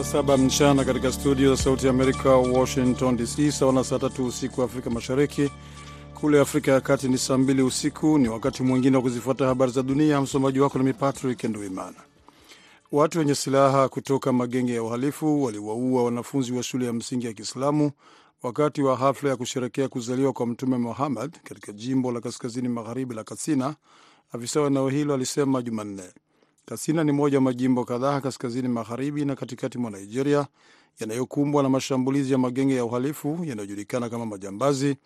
Saa saba mchana katika studio za Sauti ya Amerika, Washington DC, sawa na saa tatu usiku Afrika Mashariki. Kule Afrika ya Kati ni saa mbili usiku. Ni wakati mwingine wa kuzifuata habari za dunia. Msomaji wako nami Patrick Nduimana. Watu wenye silaha kutoka magenge ya uhalifu waliwaua wanafunzi wa shule ya msingi ya Kiislamu wakati wa hafla ya kusherekea kuzaliwa kwa Mtume Muhammad katika jimbo la kaskazini magharibi la Katsina. Afisa wa eneo hilo alisema Jumanne. Katsina ni moja wa majimbo kadhaa kaskazini magharibi na katikati mwa Nigeria yanayokumbwa na mashambulizi ya magenge ya uhalifu yanayojulikana kama majambazi,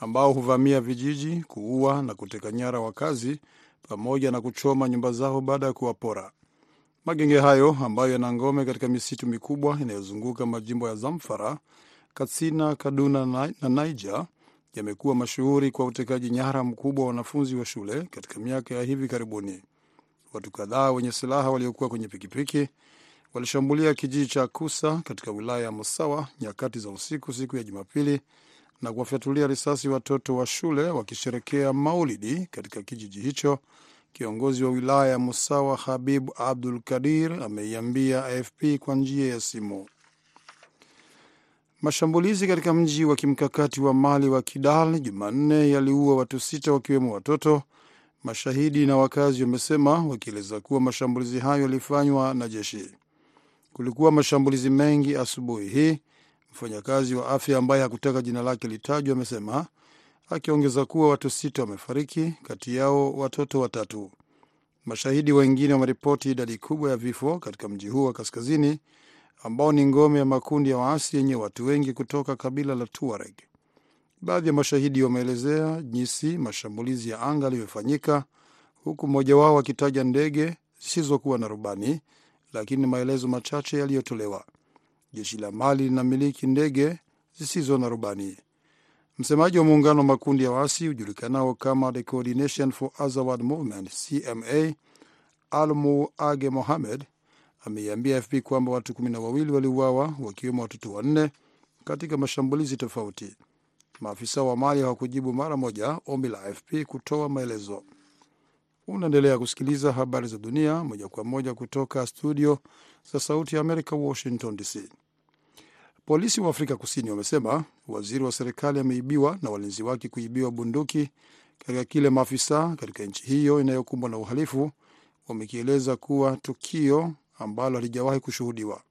ambao huvamia vijiji, kuua na kuteka nyara wakazi pamoja na kuchoma nyumba zao baada ya kuwapora. Magenge hayo ambayo yana ngome katika misitu mikubwa inayozunguka majimbo ya Zamfara, Katsina, Kaduna na Niger yamekuwa mashuhuri kwa utekaji nyara mkubwa wa wanafunzi wa shule katika miaka ya hivi karibuni. Watu kadhaa wenye silaha waliokuwa kwenye pikipiki walishambulia kijiji cha Kusa katika wilaya ya Musawa nyakati za usiku siku ya Jumapili na kuwafyatulia risasi watoto wa shule wakisherekea Maulidi katika kijiji hicho. Kiongozi wa wilaya ya Musawa Habib Abdul Kadir ameiambia AFP kwa njia ya simu. Mashambulizi katika mji wa kimkakati wa Mali wa Kidal Jumanne yaliua watu sita wakiwemo watoto, mashahidi na wakazi wamesema, wakieleza kuwa mashambulizi hayo yalifanywa na jeshi. Kulikuwa mashambulizi mengi asubuhi hii, mfanyakazi wa afya ambaye hakutaka jina lake litajwa amesema, akiongeza kuwa watu sita wamefariki, kati yao watoto watatu. Mashahidi wengine wameripoti idadi kubwa ya vifo katika mji huo wa kaskazini ambao ni ngome ya makundi ya waasi yenye watu wengi kutoka kabila la Tuareg. Baadhi ya mashahidi wameelezea jinsi mashambulizi ya anga yalivyofanyika, huku mmoja wao akitaja ndege zisizokuwa na rubani, lakini maelezo machache yaliyotolewa. Jeshi la Mali linamiliki ndege zisizo na rubani. Msemaji wa muungano wa makundi ya waasi hujulikanao kama The Coordination for Azawad Movement CMA, Almu Age Mohamed ameiambia FP kwamba watu kumi na wawili waliuawa wakiwemo watoto wanne katika mashambulizi tofauti. Maafisa wa Mali hawakujibu mara moja ombi la AFP kutoa maelezo. Unaendelea kusikiliza habari za dunia moja kwa moja kutoka studio za Sauti ya Amerika, Washington DC. Polisi wa Afrika Kusini wamesema waziri wa serikali ameibiwa na walinzi wake kuibiwa bunduki katika kile maafisa katika nchi hiyo inayokumbwa na uhalifu wamekieleza kuwa tukio ambalo halijawahi kushuhudiwa.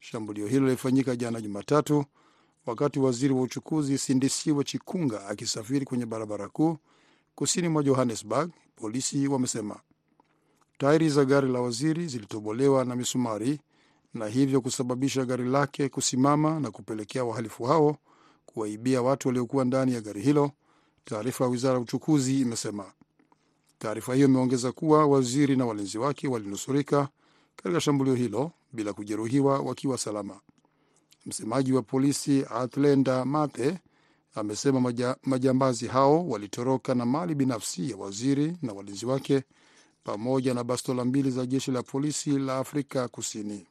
Shambulio hilo lilifanyika jana Jumatatu wakati waziri wa uchukuzi Sindisiwe Chikunga akisafiri kwenye barabara kuu kusini mwa Johannesburg. Polisi wamesema tairi za gari la waziri zilitobolewa na misumari na hivyo kusababisha gari lake kusimama na kupelekea wahalifu hao kuwaibia watu waliokuwa ndani ya gari hilo, taarifa ya wizara ya uchukuzi imesema. Taarifa hiyo imeongeza kuwa waziri na walinzi wake walinusurika katika shambulio hilo bila kujeruhiwa wakiwa salama. Msemaji wa polisi Atlenda Mathe amesema maja, majambazi hao walitoroka na mali binafsi ya waziri na walinzi wake pamoja na bastola mbili za jeshi la polisi la Afrika Kusini.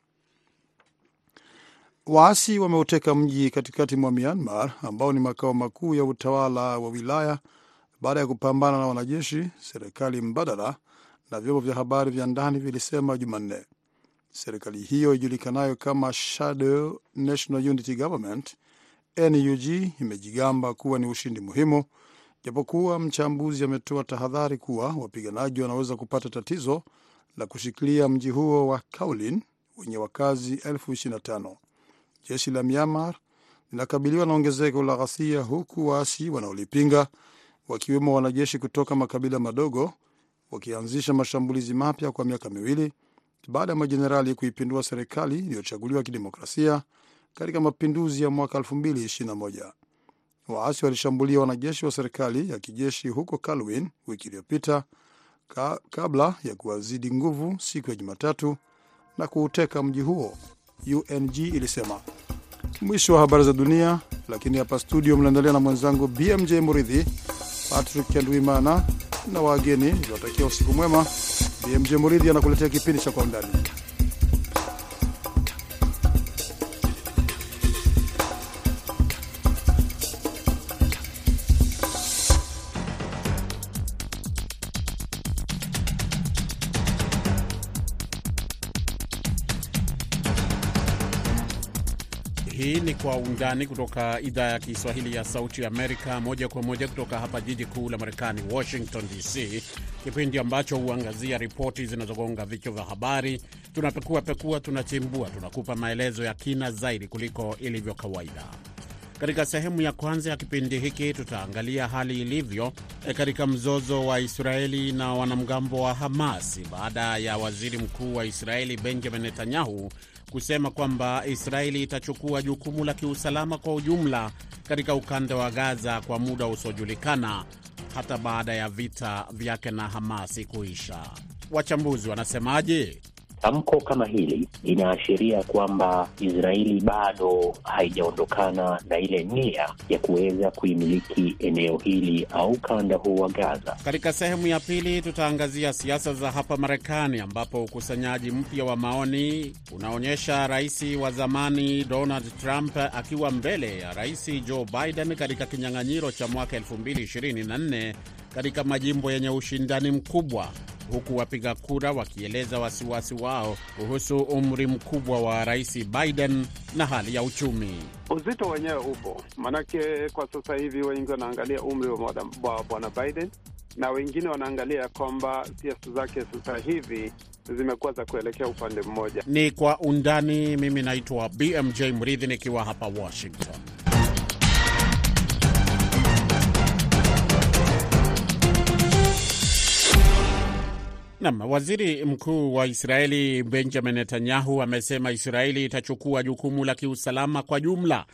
Waasi wameuteka mji katikati mwa Myanmar ambao ni makao makuu ya utawala wa wilaya baada ya kupambana na wanajeshi, serikali mbadala na vyombo vya habari vya ndani vilisema Jumanne. Serikali hiyo ijulikanayo kama Shadow National Unity Government NUG imejigamba kuwa ni ushindi muhimu, japokuwa mchambuzi ametoa tahadhari kuwa wapiganaji wanaweza kupata tatizo la kushikilia mji huo wa Kowloon wenye wakazi elfu 25. Jeshi la Myanmar linakabiliwa na ongezeko la ghasia, huku waasi wanaolipinga wakiwemo wanajeshi kutoka makabila madogo wakianzisha mashambulizi mapya kwa miaka miwili baada ya majenerali kuipindua serikali iliyochaguliwa kidemokrasia katika mapinduzi ya mwaka 2021. Waasi walishambulia wanajeshi wa serikali ya kijeshi huko calwin wiki iliyopita ka, kabla ya kuwazidi nguvu siku ya Jumatatu na kuuteka mji huo, UNG ilisema. Mwisho wa habari za dunia, lakini hapa studio mnaendelea na mwenzangu BMJ Muridhi, Patrick Kendwimana na wageni ikiwatakia usiku mwema. BMJ Muridhi anakuletea kipindi cha Kwa Undani. Undani kutoka idhaa ya Kiswahili ya Sauti Amerika, moja kwa moja kutoka hapa jiji kuu la Marekani, Washington DC, kipindi ambacho huangazia ripoti zinazogonga vichwa vya habari. Tunapekua pekua, tunachimbua, tunakupa maelezo ya kina zaidi kuliko ilivyo kawaida. Katika sehemu ya kwanza ya kipindi hiki tutaangalia hali ilivyo katika mzozo wa Israeli na wanamgambo wa Hamas baada ya waziri mkuu wa Israeli Benjamin Netanyahu kusema kwamba Israeli itachukua jukumu la kiusalama kwa ujumla katika ukanda wa Gaza kwa muda usiojulikana hata baada ya vita vyake na Hamasi kuisha. Wachambuzi wanasemaje? Tamko kama hili linaashiria kwamba Israeli bado haijaondokana na ile nia ya kuweza kuimiliki eneo hili au ukanda huu wa Gaza. Katika sehemu ya pili, tutaangazia siasa za hapa Marekani, ambapo ukusanyaji mpya wa maoni unaonyesha rais wa zamani Donald Trump akiwa mbele ya rais Joe Biden katika kinyang'anyiro cha mwaka 2024 katika majimbo yenye ushindani mkubwa huku wapiga kura wakieleza wasiwasi wao kuhusu umri mkubwa wa rais Biden na hali ya uchumi. Uzito wenyewe upo, maanake kwa sasa hivi wengi wanaangalia umri wa bwana Biden na wengine wanaangalia kwamba siasa zake sasa hivi zimekuwa za kuelekea upande mmoja. Ni Kwa Undani. Mimi naitwa BMJ Mridhi nikiwa hapa Washington. Nam, waziri mkuu wa Israeli Benjamin Netanyahu amesema Israeli itachukua jukumu la kiusalama kwa jumla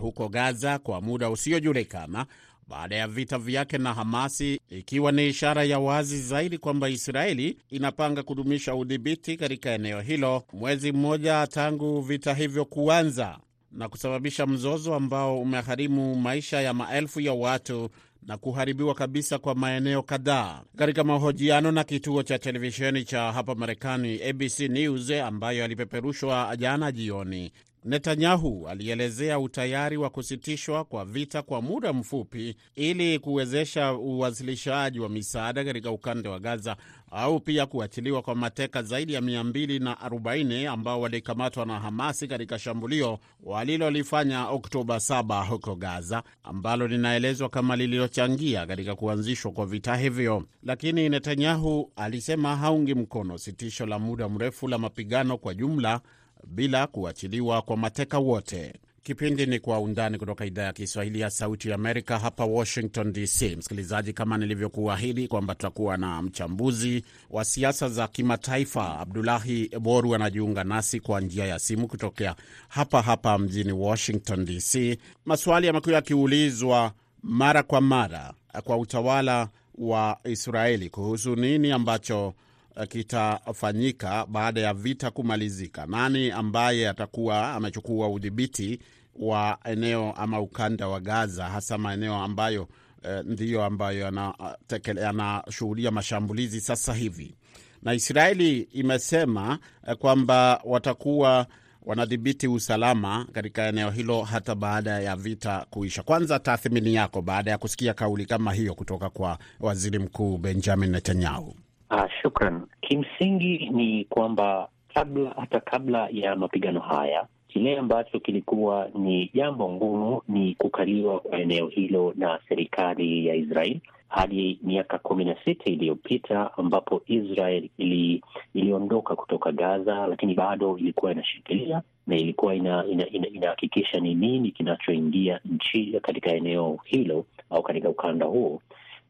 huko Gaza kwa muda usiojulikana baada ya vita vyake na Hamasi, ikiwa ni ishara ya wazi zaidi kwamba Israeli inapanga kudumisha udhibiti katika eneo hilo mwezi mmoja tangu vita hivyo kuanza na kusababisha mzozo ambao umegharimu maisha ya maelfu ya watu na kuharibiwa kabisa kwa maeneo kadhaa. Katika mahojiano na kituo cha televisheni cha hapa Marekani ABC News ambayo alipeperushwa jana jioni, Netanyahu alielezea utayari wa kusitishwa kwa vita kwa muda mfupi ili kuwezesha uwasilishaji wa misaada katika ukanda wa Gaza au pia kuachiliwa kwa mateka zaidi ya 240 ambao walikamatwa na Hamasi katika shambulio walilolifanya Oktoba 7 huko Gaza, ambalo linaelezwa kama lililochangia katika kuanzishwa kwa vita hivyo. Lakini Netanyahu alisema haungi mkono sitisho la muda mrefu la mapigano kwa jumla bila kuachiliwa kwa mateka wote. Kipindi ni Kwa Undani kutoka idhaa ya Kiswahili ya Sauti ya Amerika hapa Washington DC. Msikilizaji, kama nilivyokuahidi kwamba tutakuwa na mchambuzi wa siasa za kimataifa Abdulahi Boru anajiunga nasi kwa njia ya simu kutokea hapa hapa mjini Washington DC. Maswali yamekuwa yakiulizwa mara kwa mara kwa utawala wa Israeli kuhusu nini ambacho kitafanyika baada ya vita kumalizika. Nani ambaye atakuwa amechukua udhibiti wa eneo ama ukanda wa Gaza, hasa maeneo ambayo eh, ndiyo ambayo yanashuhudia mashambulizi sasa hivi, na Israeli imesema eh, kwamba watakuwa wanadhibiti usalama katika eneo hilo hata baada ya vita kuisha. Kwanza, tathmini yako baada ya kusikia kauli kama hiyo kutoka kwa waziri mkuu Benjamin Netanyahu? Ah, shukran. Kimsingi ni kwamba kabla hata kabla ya mapigano haya, kile ambacho kilikuwa ni jambo ngumu ni kukaliwa kwa eneo hilo na serikali ya Israel hadi miaka kumi na sita iliyopita ambapo Israel ili, iliondoka kutoka Gaza, lakini bado ilikuwa inashikilia na ilikuwa inahakikisha ina, ina, ina ni nini kinachoingia nchi katika eneo hilo au katika ukanda huo,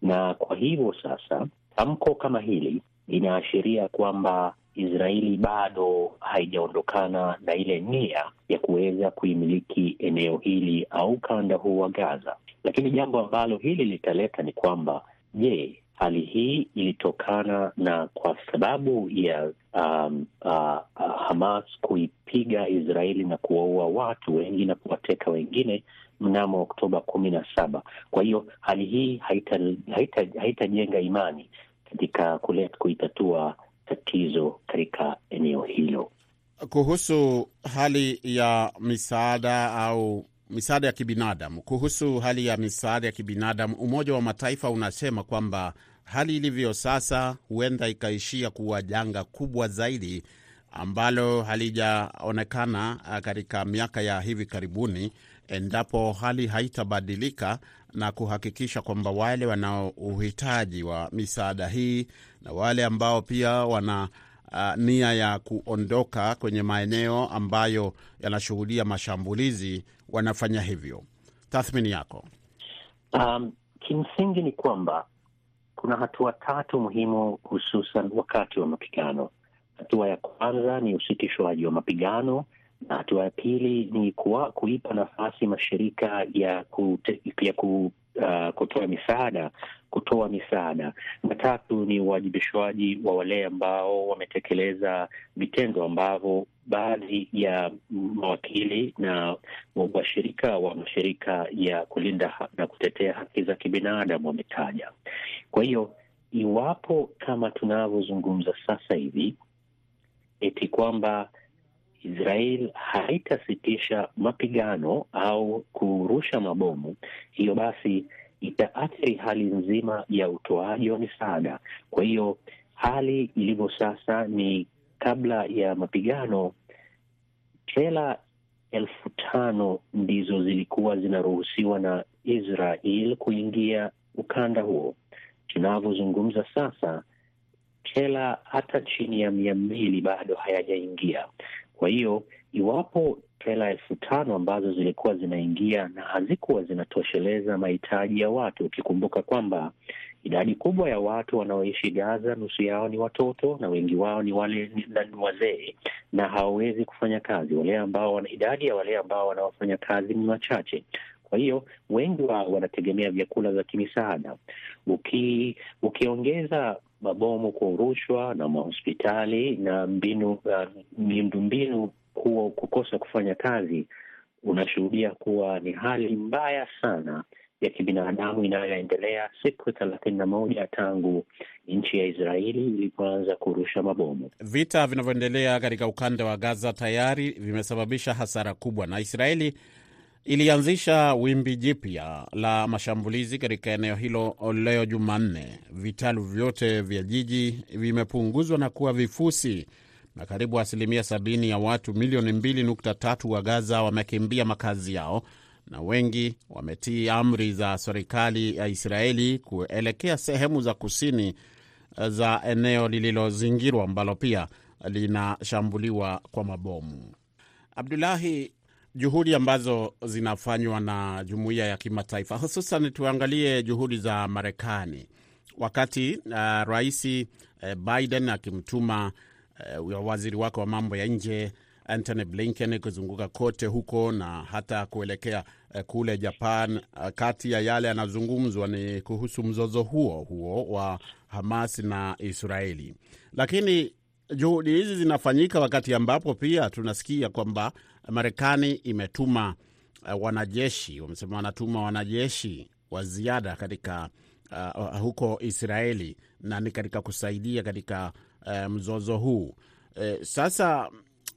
na kwa hivyo sasa tamko kama hili linaashiria kwamba Israeli bado haijaondokana na ile nia ya kuweza kuimiliki eneo hili au ukanda huu wa Gaza. Lakini jambo ambalo hili litaleta ni kwamba, je, hali hii ilitokana na kwa sababu ya um, uh, uh, Hamas kuipiga Israeli na kuwaua watu wengi na kuwateka wengine mnamo Oktoba kumi na saba. Kwa hiyo hali hii haitajenga haita, haita imani katika kuitatua tatizo katika eneo hilo. Kuhusu hali ya misaada au misaada ya kibinadamu, kuhusu hali ya misaada ya kibinadamu, Umoja wa Mataifa unasema kwamba hali ilivyo sasa huenda ikaishia kuwa janga kubwa zaidi ambalo halijaonekana katika miaka ya hivi karibuni, endapo hali haitabadilika na kuhakikisha kwamba wale wanao uhitaji wa misaada hii na wale ambao pia wana uh, nia ya kuondoka kwenye maeneo ambayo yanashuhudia mashambulizi wanafanya hivyo. Tathmini yako? Um, kimsingi ni kwamba kuna hatua tatu muhimu, hususan wakati wa mapigano. Hatua ya kwanza ni usitishwaji wa mapigano hatua ya pili ni kuwa, kuipa nafasi mashirika ya, kute, ya ku, uh, kutoa misaada kutoa misaada, na tatu ni uwajibishwaji wa wale ambao wametekeleza vitendo ambavyo baadhi ya mawakili na washirika wa mashirika ya kulinda na kutetea haki za kibinadamu wametaja. Kwa hiyo iwapo kama tunavyozungumza sasa hivi eti kwamba Israel haitasitisha mapigano au kurusha mabomu, hiyo basi itaathiri hali nzima ya utoaji wa misaada. Kwa hiyo hali ilivyo sasa ni kabla ya mapigano, trela elfu tano ndizo zilikuwa zinaruhusiwa na Israel kuingia ukanda huo. Tunavyozungumza sasa, trela hata chini ya mia mbili bado hayajaingia. Kwa hiyo iwapo trela elfu tano ambazo zilikuwa zinaingia na hazikuwa zinatosheleza mahitaji ya watu, ukikumbuka kwamba idadi kubwa ya watu wanaoishi Gaza, nusu yao ni watoto na wengi wao ni wale ni wazee na hawawezi kufanya kazi. Wale ambao idadi ya wale ambao wanaofanya kazi ni wachache. Kwa hiyo wengi wao wanategemea vyakula vya kimisaada. Uki, ukiongeza mabomu rushwa na mahospitali na mbinu uh, miundombinu kuwa kukosa kufanya kazi, unashuhudia kuwa ni hali mbaya sana ya kibinadamu inayoendelea siku thelathini na moja tangu nchi ya Israeli ilipoanza kurusha mabomu. Vita vinavyoendelea katika ukanda wa Gaza tayari vimesababisha hasara kubwa, na Israeli ilianzisha wimbi jipya la mashambulizi katika eneo hilo leo Jumanne. Vitalu vyote vya jiji vimepunguzwa na kuwa vifusi na karibu asilimia sabini ya watu milioni 2.3 wa Gaza wamekimbia makazi yao na wengi wametii amri za serikali ya Israeli kuelekea sehemu za kusini za eneo lililozingirwa ambalo pia linashambuliwa kwa mabomu. Abdulahi, juhudi ambazo zinafanywa na jumuiya ya kimataifa, hususan tuangalie juhudi za Marekani wakati uh, rais uh, Biden akimtuma uh, waziri wake wa mambo ya nje Antony Blinken kuzunguka kote huko na hata kuelekea uh, kule Japan. Uh, kati ya yale yanazungumzwa ni kuhusu mzozo huo huo wa Hamas na Israeli, lakini juhudi hizi zinafanyika wakati ambapo pia tunasikia kwamba Marekani imetuma uh, wanajeshi, wamesema wanatuma wanajeshi wa ziada katika uh, huko Israeli na ni katika kusaidia katika uh, mzozo huu. Uh, sasa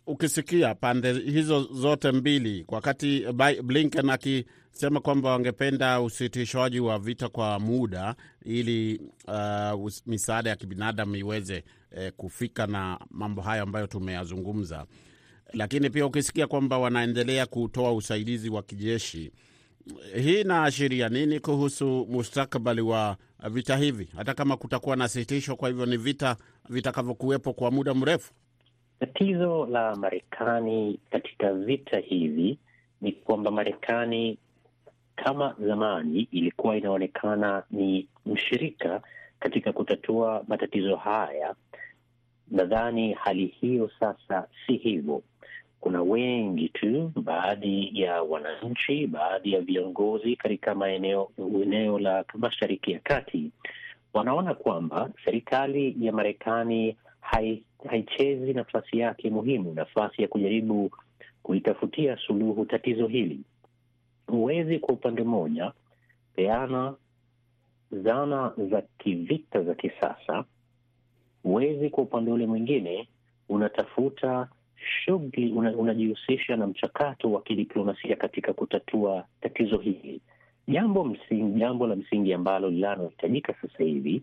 ukisikia pande hizo zote mbili, wakati Blinken akisema kwamba wangependa usitishwaji wa vita kwa muda ili uh, misaada ya kibinadamu iweze uh, kufika na mambo hayo ambayo tumeyazungumza, lakini pia ukisikia kwamba wanaendelea kutoa usaidizi wa kijeshi, hii inaashiria nini kuhusu mustakabali wa vita hivi, hata kama kutakuwa na sitisho? Kwa hivyo ni vita vitakavyokuwepo kwa muda mrefu. Tatizo la Marekani katika vita hivi ni kwamba Marekani kama zamani ilikuwa inaonekana ni mshirika katika kutatua matatizo haya. Nadhani hali hiyo sasa si hivyo. Kuna wengi tu, baadhi ya wananchi, baadhi ya viongozi katika maeneo eneo la Mashariki ya Kati wanaona kwamba serikali ya Marekani hai haichezi nafasi yake muhimu, nafasi ya kujaribu kuitafutia suluhu tatizo hili. Huwezi kwa upande mmoja peana zana za kivita za kisasa, huwezi kwa upande ule mwingine unatafuta shughuli, unajihusisha una na mchakato wa kidiplomasia katika kutatua tatizo hili. Jambo msingi, jambo la msingi ambalo linalohitajika sasa hivi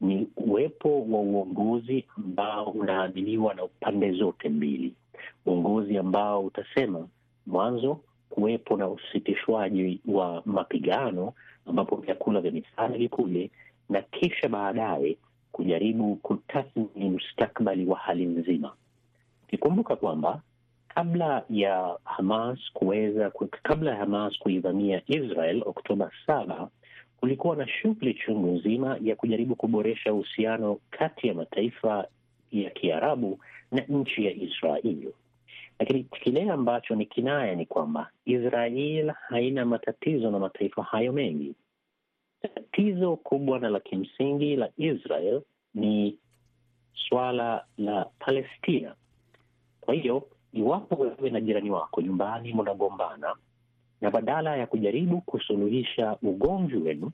ni uwepo wa uongozi ambao unaaminiwa na pande zote mbili, uongozi ambao utasema mwanzo kuwepo na usitishwaji wa mapigano ambapo vyakula vya misaada vikule, na kisha baadaye kujaribu kutathmini mustakabali wa hali nzima, ukikumbuka kwamba kabla ya Hamas kuweza kabla ya Hamas kuivamia Israel Oktoba saba, kulikuwa na shughuli chungu nzima ya kujaribu kuboresha uhusiano kati ya mataifa ya Kiarabu na nchi ya Israel. Lakini kile ambacho ni kinaya ni kwamba Israel haina matatizo na mataifa hayo mengi. Tatizo kubwa na la kimsingi la Israel ni swala la Palestina. Kwa hiyo iwapo wewe na jirani wako nyumbani mnagombana, na badala ya kujaribu kusuluhisha ugomvi wenu,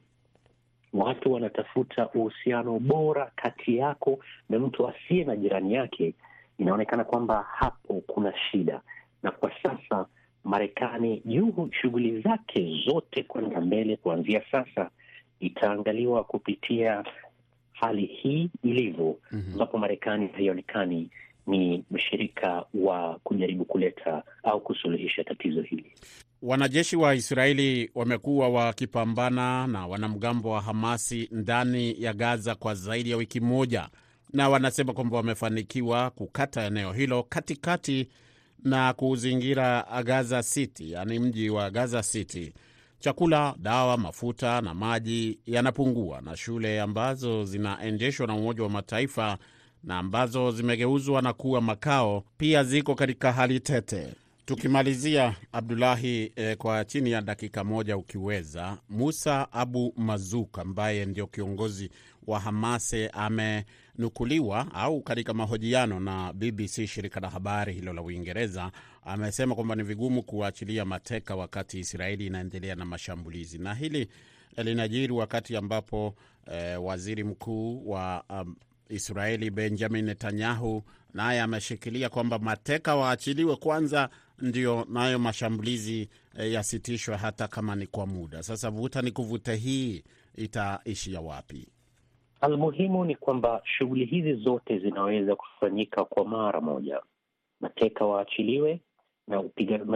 watu wanatafuta uhusiano bora kati yako na mtu asiye na jirani yake, inaonekana kwamba hapo kuna shida. Na kwa sasa Marekani juu shughuli zake zote kwenda mbele kuanzia sasa itaangaliwa kupitia hali hii ilivyo, ambapo Marekani haionekani ni mshirika wa kujaribu kuleta au kusuluhisha tatizo hili. Wanajeshi wa Israeli wamekuwa wakipambana na wanamgambo wa Hamasi ndani ya Gaza kwa zaidi ya wiki moja, na wanasema kwamba wamefanikiwa kukata eneo hilo katikati na kuzingira Gaza City, yaani mji wa Gaza City. Chakula, dawa, mafuta na maji yanapungua, na shule ambazo zinaendeshwa na Umoja wa Mataifa na ambazo zimegeuzwa na kuwa makao pia ziko katika hali tete. Tukimalizia Abdulahi, eh, kwa chini ya dakika moja ukiweza, Musa Abu Mazuk ambaye ndio kiongozi wa Hamase amenukuliwa au katika mahojiano na BBC, shirika la habari hilo la Uingereza, amesema kwamba ni vigumu kuachilia mateka wakati Israeli inaendelea na mashambulizi, na hili linajiri wakati ambapo eh, waziri mkuu wa um, Israeli Benjamin Netanyahu naye ameshikilia kwamba mateka waachiliwe kwanza, ndio nayo mashambulizi e, yasitishwe hata kama ni kwa muda. Sasa vuta ni kuvute hii itaishia wapi? Almuhimu ni kwamba shughuli hizi zote zinaweza kufanyika kwa mara moja, mateka waachiliwe na,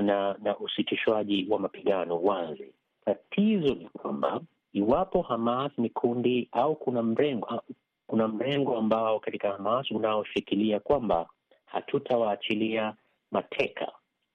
na, na usitishwaji wa mapigano uanze. Tatizo ni kwamba iwapo Hamas ni kundi au kuna mrengo kuna mrengo ambao katika Hamas unaoshikilia kwamba hatutawaachilia mateka,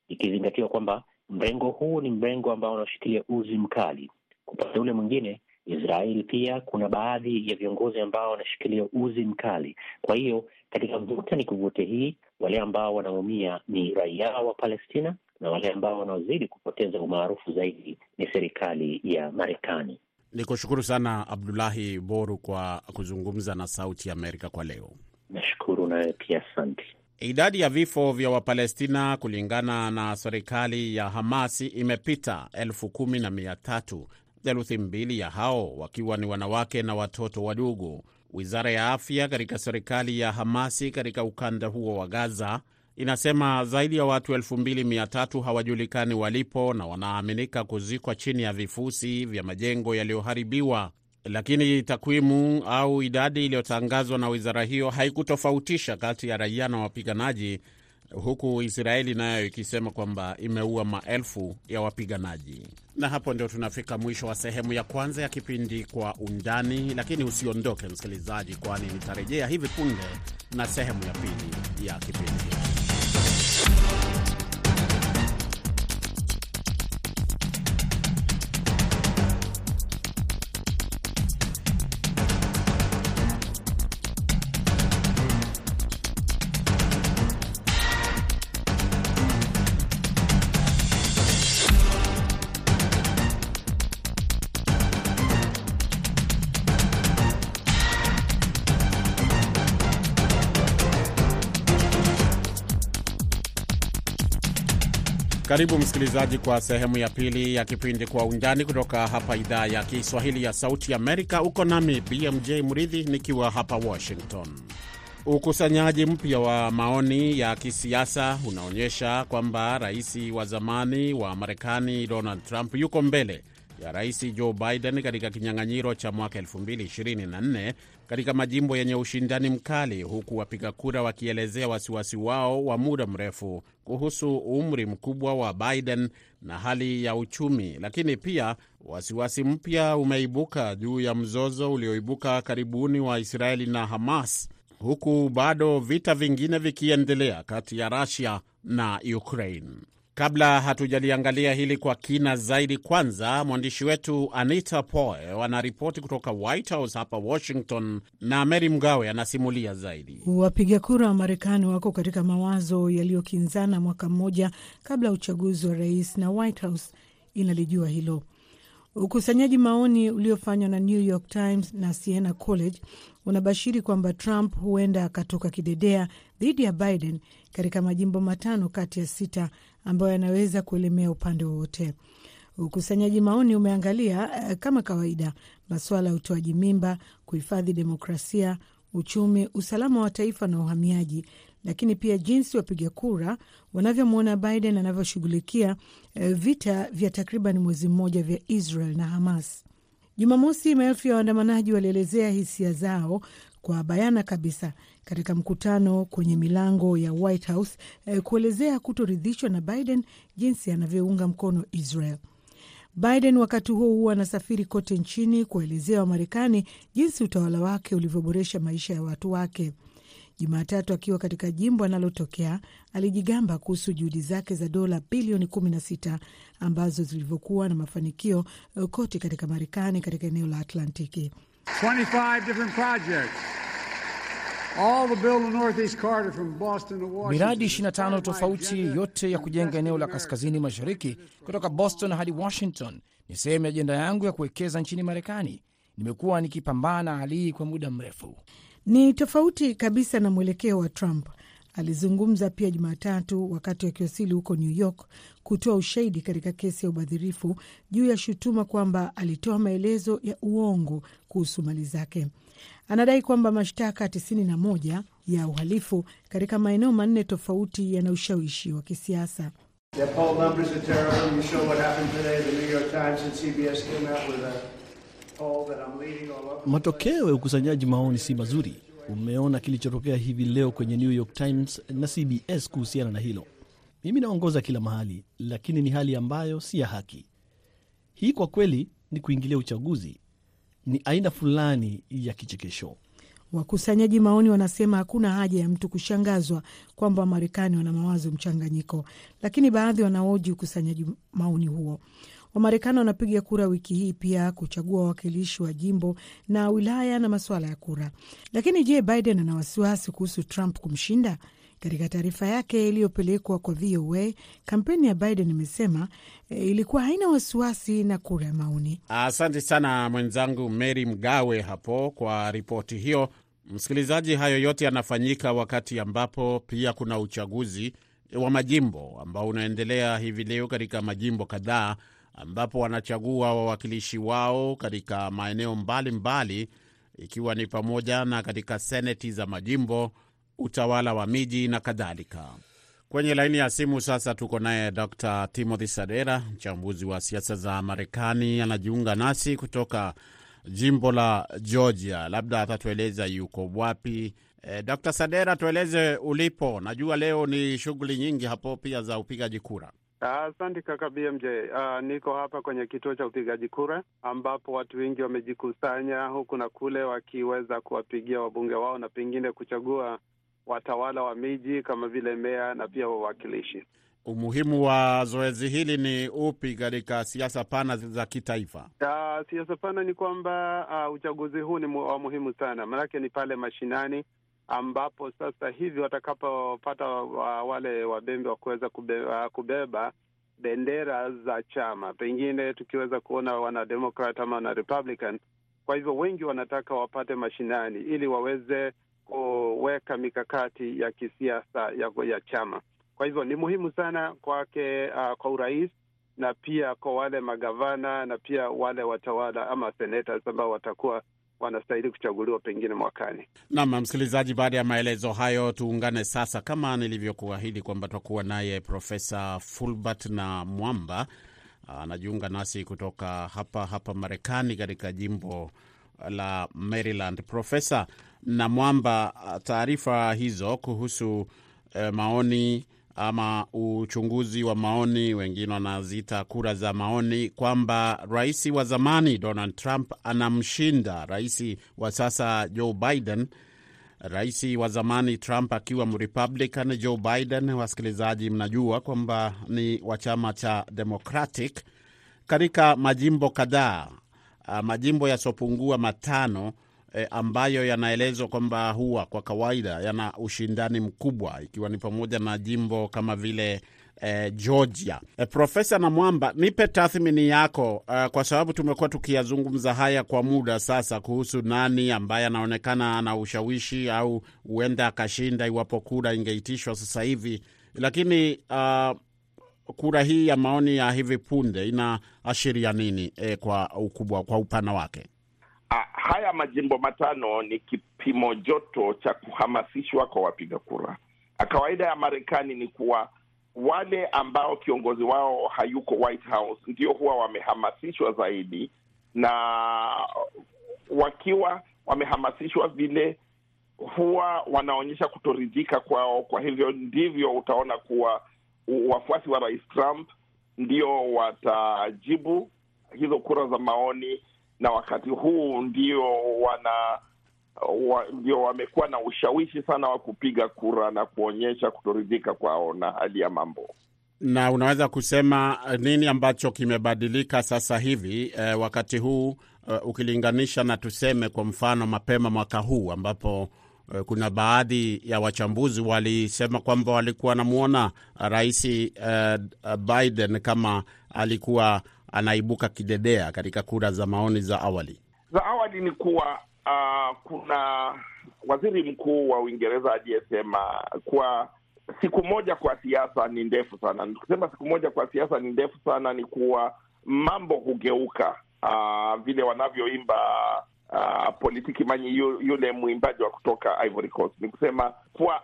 ikizingatiwa kwamba mrengo huu ni mrengo ambao unaoshikilia uzi mkali. Kwa upande ule mwingine, Israeli pia kuna baadhi ya viongozi ambao wanashikilia uzi mkali. Kwa hiyo katika vuta ni kuvute hii, wale ambao wanaumia ni raia wa Palestina na wale ambao wanaozidi kupoteza umaarufu zaidi ni serikali ya Marekani. Ni kushukuru sana Abdulahi Boru kwa kuzungumza na Sauti Amerika kwa leo. Nashukuru nawe pia, asante. Idadi ya vifo vya Wapalestina kulingana na serikali ya Hamasi imepita elfu kumi na mia tatu, theluthi mbili ya hao wakiwa ni wanawake na watoto wadogo. Wizara ya afya katika serikali ya Hamasi katika ukanda huo wa Gaza inasema zaidi ya watu 2300 hawajulikani walipo na wanaaminika kuzikwa chini ya vifusi vya majengo yaliyoharibiwa. Lakini takwimu au idadi iliyotangazwa na wizara hiyo haikutofautisha kati ya raia na wapiganaji, huku Israeli nayo ikisema kwamba imeua maelfu ya wapiganaji. Na hapo ndio tunafika mwisho wa sehemu ya kwanza ya kipindi Kwa Undani, lakini usiondoke msikilizaji, kwani nitarejea hivi punde na sehemu ya pili ya kipindi. Karibu msikilizaji, kwa sehemu ya pili ya kipindi Kwa Undani kutoka hapa idhaa ya Kiswahili ya Sauti Amerika. Uko nami BMJ Mridhi nikiwa hapa Washington. Ukusanyaji mpya wa maoni ya kisiasa unaonyesha kwamba rais wa zamani wa Marekani Donald Trump yuko mbele ya Rais Joe Biden katika kinyang'anyiro cha mwaka 2024 katika majimbo yenye ushindani mkali, huku wapiga kura wakielezea wasiwasi wao wa muda mrefu kuhusu umri mkubwa wa Biden na hali ya uchumi. Lakini pia wasiwasi mpya umeibuka juu ya mzozo ulioibuka karibuni wa Israeli na Hamas, huku bado vita vingine vikiendelea kati ya Russia na Ukraine. Kabla hatujaliangalia hili kwa kina zaidi, kwanza mwandishi wetu Anita Poe anaripoti kutoka White House hapa Washington, na Mary Mgawe anasimulia zaidi. Wapiga kura wa Marekani wako katika mawazo yaliyokinzana mwaka mmoja kabla ya uchaguzi wa rais, na White House inalijua hilo. Ukusanyaji maoni uliofanywa na New York Times na Siena College unabashiri kwamba Trump huenda akatoka kidedea dhidi ya Biden katika majimbo matano kati ya sita ambayo yanaweza kuelemea upande wowote. Ukusanyaji maoni umeangalia kama kawaida masuala ya utoaji mimba, kuhifadhi demokrasia, uchumi, usalama wa taifa na uhamiaji, lakini pia jinsi wapiga kura wanavyomwona Biden anavyoshughulikia vita vya takriban mwezi mmoja vya Israel na Hamas. Jumamosi, maelfu ya waandamanaji walielezea hisia zao kwa bayana kabisa katika mkutano kwenye milango ya White House eh, kuelezea kutoridhishwa na Biden jinsi anavyounga mkono Israel. Biden wakati huo huo anasafiri kote nchini kuwaelezea Wamarekani jinsi utawala wake ulivyoboresha maisha ya watu wake. Jumatatu akiwa katika jimbo analotokea alijigamba kuhusu juhudi zake za dola bilioni 16 ambazo zilivyokuwa na mafanikio kote katika Marekani katika eneo la Atlantiki. Miradi 25 tofauti yote ya kujenga eneo la kaskazini mashariki kutoka Boston hadi Washington ni sehemu ya ajenda yangu ya kuwekeza nchini Marekani. Nimekuwa nikipambana hali hii kwa muda mrefu. Ni tofauti kabisa na mwelekeo wa Trump. Alizungumza pia Jumatatu wakati akiwasili huko New York kutoa ushahidi katika kesi ya ubadhirifu juu ya shutuma kwamba alitoa maelezo ya uongo kuhusu mali zake. Anadai kwamba mashtaka 91 ya uhalifu katika maeneo manne tofauti yana ushawishi wa kisiasa. Matokeo ya ukusanyaji maoni si mazuri. Umeona kilichotokea hivi leo kwenye New York Times na CBS kuhusiana na hilo. Mimi naongoza kila mahali, lakini ni hali ambayo si ya haki. Hii kwa kweli ni kuingilia uchaguzi, ni aina fulani ya kichekesho. Wakusanyaji maoni wanasema hakuna haja ya mtu kushangazwa kwamba Wamarekani wana mawazo mchanganyiko, lakini baadhi wanaoji ukusanyaji maoni huo. Wamarekani wanapiga kura wiki hii pia kuchagua wawakilishi wa jimbo na wilaya na masuala ya kura. Lakini je, Biden ana wasiwasi kuhusu Trump kumshinda? Katika taarifa yake iliyopelekwa kwa VOA, kampeni ya Biden imesema e, ilikuwa haina wasiwasi na kura ya maoni. Asante sana mwenzangu Mary Mgawe hapo kwa ripoti hiyo. Msikilizaji, hayo yote yanafanyika wakati ambapo pia kuna uchaguzi wa majimbo ambao unaendelea hivi leo katika majimbo kadhaa ambapo wanachagua wawakilishi wao katika maeneo mbalimbali mbali, ikiwa ni pamoja na katika seneti za majimbo, utawala wa miji na kadhalika. Kwenye laini ya simu sasa tuko naye Dr Timothy Sadera, mchambuzi wa siasa za Marekani, anajiunga nasi kutoka jimbo la Georgia. Labda atatueleza yuko wapi. E, Dr Sadera, tueleze ulipo. Najua leo ni shughuli nyingi hapo pia za upigaji kura. Asante kaka BMJ. Uh, niko hapa kwenye kituo cha upigaji kura ambapo watu wengi wamejikusanya huku na kule wakiweza kuwapigia wabunge wao na pengine kuchagua watawala wa miji kama vile meya na pia wawakilishi. Umuhimu wa zoezi hili ni upi katika siasa pana za kitaifa? Uh, siasa pana ni kwamba uh, uchaguzi huu ni wa muhimu sana, maanake ni pale mashinani ambapo sasa hivi watakapopata wale wabembe wa kuweza kubeba, kubeba bendera za chama, pengine tukiweza kuona wanademokrat ama wanarepublican. Kwa hivyo wengi wanataka wapate mashinani ili waweze kuweka mikakati ya kisiasa ya, ya chama. Kwa hivyo ni muhimu sana kwake, uh, kwa urais na pia kwa wale magavana na pia wale watawala ama senators ambao watakuwa wanastahili kuchaguliwa pengine mwakani. Naam, msikilizaji, baada ya maelezo hayo, tuungane sasa kama nilivyokuahidi kwamba tutakuwa naye Profesa Fulbert na Mwamba anajiunga nasi kutoka hapa hapa Marekani, katika jimbo la Maryland. Profesa Namwamba, taarifa hizo kuhusu eh, maoni ama uchunguzi wa maoni, wengine wanaziita kura za maoni, kwamba rais wa zamani Donald Trump anamshinda rais wa sasa Joe Biden. Rais wa zamani Trump akiwa Mrepublican, Joe Biden, wasikilizaji, mnajua kwamba ni wa chama cha Democratic katika majimbo kadhaa, majimbo yasiopungua matano E, ambayo yanaelezwa kwamba huwa kwa kawaida yana ushindani mkubwa ikiwa ni pamoja na jimbo kama vile e, Georgia. E, Profesa Namwamba, nipe tathmini yako e, kwa sababu tumekuwa tukiyazungumza haya kwa muda sasa kuhusu nani ambaye anaonekana ana ushawishi au huenda akashinda iwapo kura ingeitishwa sasa hivi, lakini uh, kura hii ya maoni ya hivi punde inaashiria nini e, kwa ukubwa, kwa upana wake? Haya majimbo matano ni kipimo joto cha kuhamasishwa kwa wapiga kura. Kawaida ya Marekani ni kuwa wale ambao kiongozi wao hayuko White House ndio huwa wamehamasishwa zaidi, na wakiwa wamehamasishwa vile, huwa wanaonyesha kutoridhika kwao. Kwa hivyo ndivyo utaona kuwa wafuasi wa Rais Trump ndio watajibu hizo kura za maoni na wakati huu ndio wana wa, ndio wamekuwa na ushawishi sana wa kupiga kura na kuonyesha kutoridhika kwao na hali ya mambo. Na unaweza kusema nini ambacho kimebadilika sasa hivi eh, wakati huu eh, ukilinganisha na tuseme kwa mfano mapema mwaka huu ambapo uh, kuna baadhi ya wachambuzi walisema kwamba walikuwa wanamwona rais uh, Biden kama alikuwa anaibuka kidedea katika kura za maoni za awali. Za awali ni kuwa uh, kuna waziri mkuu wa Uingereza aliyesema kuwa siku moja kwa siasa ni ndefu sana. Nikisema siku moja kwa siasa ni ndefu sana, ni kuwa mambo hugeuka, uh, vile wanavyoimba uh, politiki manyi yu, yule mwimbaji wa kutoka Ivory Coast. Ni kusema kuwa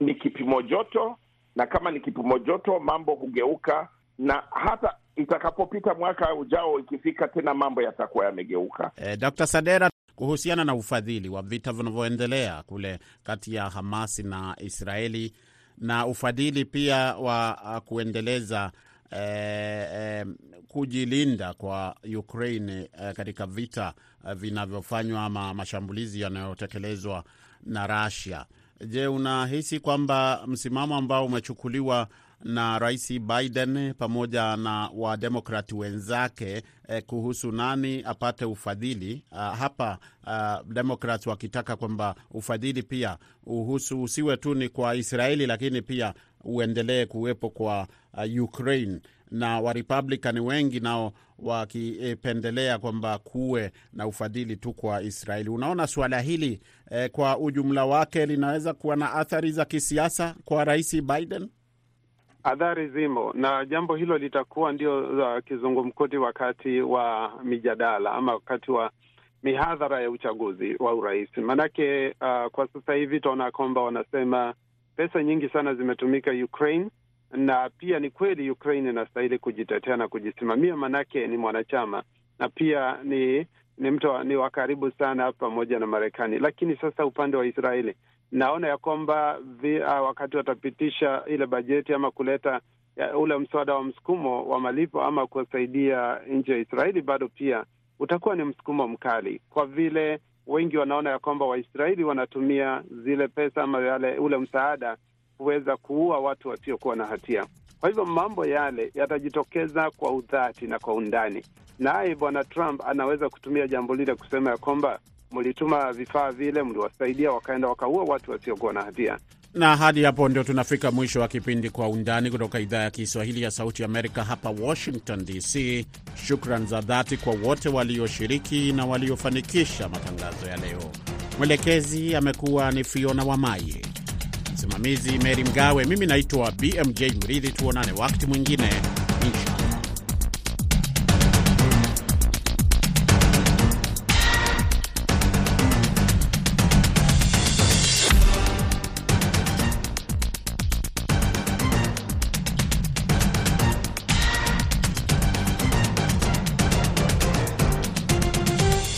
ni kipimo joto, na kama ni kipimo joto mambo hugeuka, na hata itakapopita mwaka ujao, ikifika tena mambo yatakuwa yamegeuka. Eh, Dr. Sadera, kuhusiana na ufadhili wa vita vinavyoendelea kule kati ya Hamasi na Israeli na ufadhili pia wa kuendeleza eh, eh, kujilinda kwa Ukraine eh, katika vita eh, vinavyofanywa ama mashambulizi yanayotekelezwa na Russia. Je, unahisi kwamba msimamo ambao umechukuliwa na Rais Biden pamoja na wademokrati wenzake eh, kuhusu nani apate ufadhili uh, hapa uh, demokrat wakitaka kwamba ufadhili pia uhusu usiwe tu ni kwa Israeli lakini pia uendelee kuwepo kwa uh, Ukraine na Warepublican wengi nao wakipendelea kwamba kuwe na ufadhili tu kwa Israeli. Unaona suala hili eh, kwa ujumla wake linaweza kuwa na athari za kisiasa kwa Rais Biden? Adhari zimo na jambo hilo litakuwa ndio uh, kizungumkuti wakati wa mijadala ama wakati wa mihadhara ya uchaguzi wa urais. Maanake uh, kwa sasa hivi tunaona kwamba wanasema pesa nyingi sana zimetumika Ukraine, na pia ni kweli Ukraine inastahili kujitetea na kujisimamia, maanake ni mwanachama na pia ni ni mtu ni wa karibu sana pamoja na Marekani. Lakini sasa upande wa Israeli naona ya kwamba uh, wakati watapitisha ile bajeti ama kuleta ya, ule mswada wa msukumo wa malipo ama kusaidia nchi ya Israeli, bado pia utakuwa ni msukumo mkali, kwa vile wengi wanaona ya kwamba Waisraeli wanatumia zile pesa ama yale ule msaada kuweza kuua watu wasiokuwa na hatia. Kwa hivyo mambo yale yatajitokeza kwa udhati na kwa undani, naye bwana Trump anaweza kutumia jambo lile kusema ya kwamba mlituma vifaa vile, mliwasaidia wakaenda wakaua watu wasiokuwa na hatia. Na hadi hapo ndio tunafika mwisho wa kipindi Kwa Undani kutoka idhaa ya Kiswahili ya Sauti Amerika hapa Washington DC. Shukran za dhati kwa wote walioshiriki na waliofanikisha matangazo ya leo. Mwelekezi amekuwa ni Fiona Wamaye, msimamizi Meri Mgawe, mimi naitwa BMJ Mridhi. Tuonane wakati mwingine